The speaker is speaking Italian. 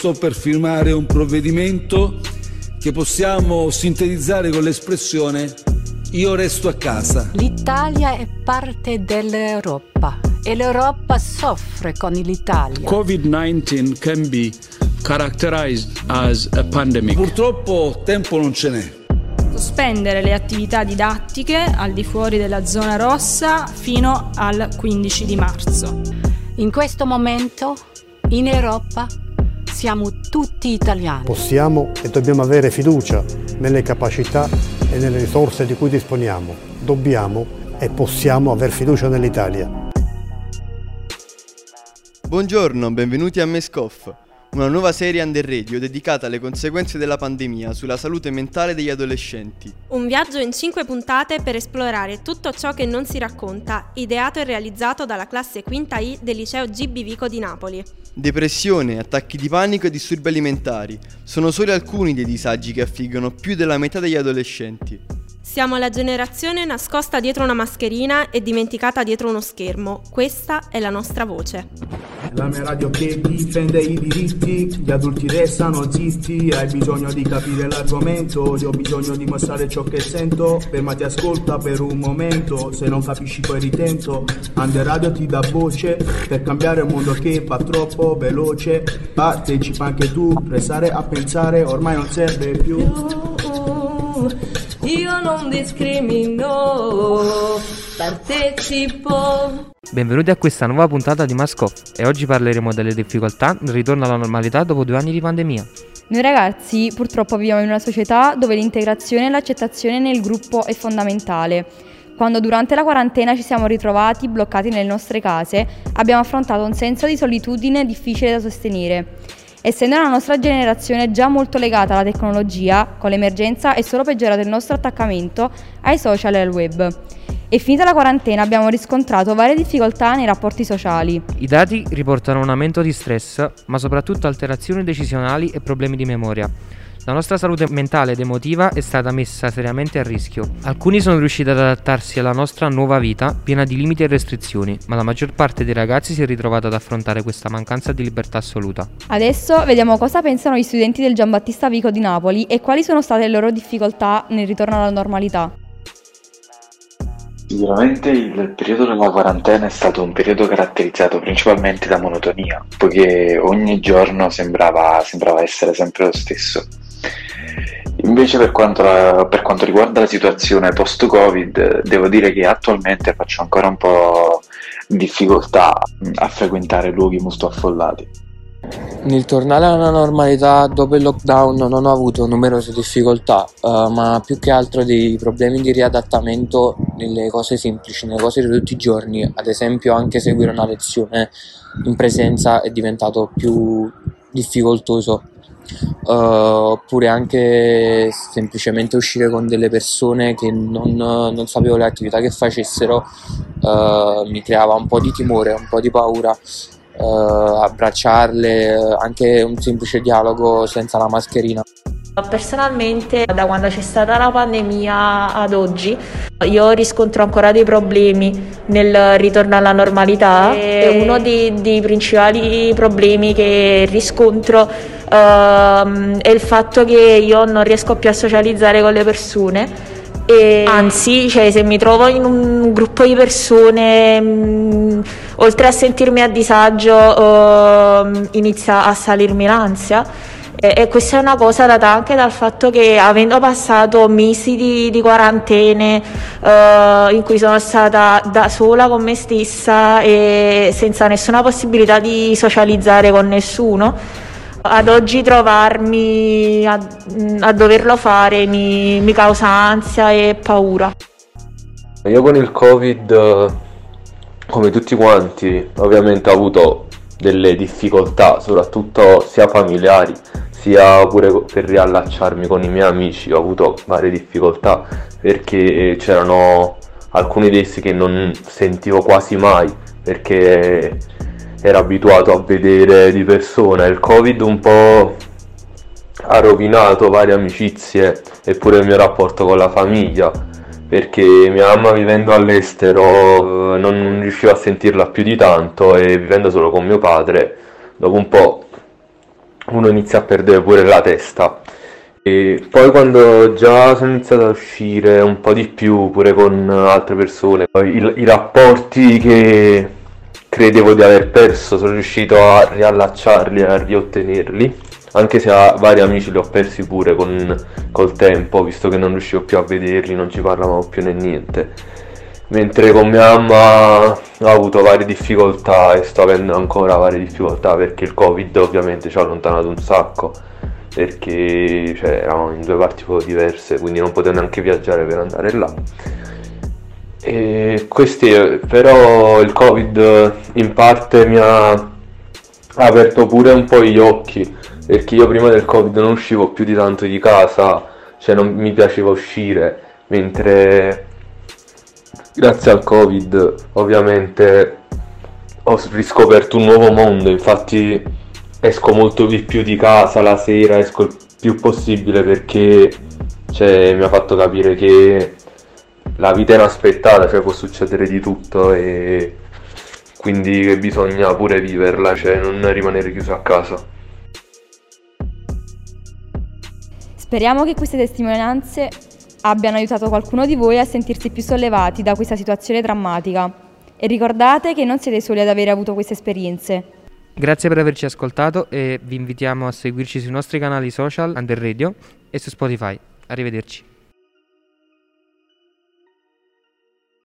sto per firmare un provvedimento che possiamo sintetizzare con l'espressione io resto a casa. L'Italia è parte dell'Europa e l'Europa soffre con l'Italia. COVID-19 can be characterized as a pandemic. Purtroppo tempo non ce n'è. Sospendere le attività didattiche al di fuori della zona rossa fino al 15 di marzo. In questo momento in Europa siamo tutti italiani. Possiamo e dobbiamo avere fiducia nelle capacità e nelle risorse di cui disponiamo. Dobbiamo e possiamo aver fiducia nell'Italia. Buongiorno, benvenuti a Mescoff, una nuova serie under radio dedicata alle conseguenze della pandemia sulla salute mentale degli adolescenti. Un viaggio in cinque puntate per esplorare tutto ciò che non si racconta, ideato e realizzato dalla classe quinta I del liceo GB Vico di Napoli. Depressione, attacchi di panico e disturbi alimentari sono solo alcuni dei disagi che affliggono più della metà degli adolescenti. Siamo la generazione nascosta dietro una mascherina e dimenticata dietro uno schermo. Questa è la nostra voce. La mia radio che difende i diritti, gli adulti restano zitti, hai bisogno di capire l'argomento, io ho bisogno di mostrare ciò che sento, fermati ascolta per un momento, se non capisci poi ritento, Under Radio ti dà voce, per cambiare un mondo che va troppo veloce, partecipa anche tu, restare a pensare ormai non serve più. Io non discrimino, partecipo. Benvenuti a questa nuova puntata di Mascoff e oggi parleremo delle difficoltà nel ritorno alla normalità dopo due anni di pandemia. Noi ragazzi purtroppo viviamo in una società dove l'integrazione e l'accettazione nel gruppo è fondamentale. Quando durante la quarantena ci siamo ritrovati bloccati nelle nostre case, abbiamo affrontato un senso di solitudine difficile da sostenere. Essendo la nostra generazione già molto legata alla tecnologia, con l'emergenza è solo peggiorato il nostro attaccamento ai social e al web. E finita la quarantena abbiamo riscontrato varie difficoltà nei rapporti sociali. I dati riportano un aumento di stress, ma soprattutto alterazioni decisionali e problemi di memoria. La nostra salute mentale ed emotiva è stata messa seriamente a rischio. Alcuni sono riusciti ad adattarsi alla nostra nuova vita piena di limiti e restrizioni, ma la maggior parte dei ragazzi si è ritrovata ad affrontare questa mancanza di libertà assoluta. Adesso vediamo cosa pensano gli studenti del Giambattista Vico di Napoli e quali sono state le loro difficoltà nel ritorno alla normalità. Sicuramente il periodo della quarantena è stato un periodo caratterizzato principalmente da monotonia, poiché ogni giorno sembrava, sembrava essere sempre lo stesso. Invece per quanto, per quanto riguarda la situazione post-Covid, devo dire che attualmente faccio ancora un po' difficoltà a frequentare luoghi molto affollati. Nel tornare alla normalità dopo il lockdown non ho avuto numerose difficoltà, uh, ma più che altro dei problemi di riadattamento nelle cose semplici, nelle cose di tutti i giorni. Ad esempio, anche seguire una lezione in presenza è diventato più difficoltoso uh, oppure anche semplicemente uscire con delle persone che non, non sapevo le attività che facessero uh, mi creava un po' di timore, un po' di paura. Uh, abbracciarle, anche un semplice dialogo senza la mascherina. Personalmente da quando c'è stata la pandemia ad oggi io riscontro ancora dei problemi nel ritorno alla normalità. E uno dei, dei principali problemi che riscontro uh, è il fatto che io non riesco più a socializzare con le persone. E anzi, cioè, se mi trovo in un gruppo di persone, mh, oltre a sentirmi a disagio, uh, inizia a salirmi l'ansia. E, e, questa è una cosa data anche dal fatto che avendo passato mesi di, di quarantene uh, in cui sono stata da sola con me stessa e senza nessuna possibilità di socializzare con nessuno, ad oggi trovarmi a, a doverlo fare mi, mi, causa ansia e paura. Io con il Covid, come tutti quanti, ovviamente ho avuto delle difficoltà, soprattutto sia familiari, sia pure per riallacciarmi con i miei amici. Ho avuto varie difficoltà perché c'erano alcuni di essi che non sentivo quasi mai perché era abituato a vedere di persona. Il Covid un po' ha rovinato varie amicizie e pure il mio rapporto con la famiglia perché mia mamma vivendo all'estero eh, non riusciva a sentirla più di tanto e vivendo solo con mio padre dopo un po' uno inizia a perdere pure la testa. E poi quando già sono iniziato a uscire un po' di più pure con altre persone, i, i rapporti che credevo di aver perso sono riuscito a riallacciarli a riottenerli, anche se a vari amici li ho persi pure con, col tempo, visto che non riuscivo più a vederli, non ci parlavamo più né niente. Mentre con mia mamma ho avuto varie difficoltà e sto avendo ancora varie difficoltà perché il covid ovviamente ci ha allontanato un sacco perché cioè, eravamo in due parti po' diverse, quindi non potevo neanche viaggiare per andare là. E questi, però il Covid in parte mi ha aperto pure un po' gli occhi, perché io prima del Covid non uscivo più di tanto di casa, cioè non mi piaceva uscire, mentre grazie al Covid ovviamente ho riscoperto un nuovo mondo, infatti esco molto di più di casa la sera, esco il più possibile perché cioè, mi ha fatto capire che la vita è inaspettata, cioè può succedere di tutto e quindi bisogna pure viverla, cioè non rimanere chiuso a casa. Speriamo che queste testimonianze abbiano aiutato qualcuno di voi a sentirsi più sollevati da questa situazione drammatica. E ricordate che non siete soli ad avere avuto queste esperienze. Grazie per averci ascoltato e vi invitiamo a seguirci sui nostri canali social Under Radio e su Spotify. Arrivederci.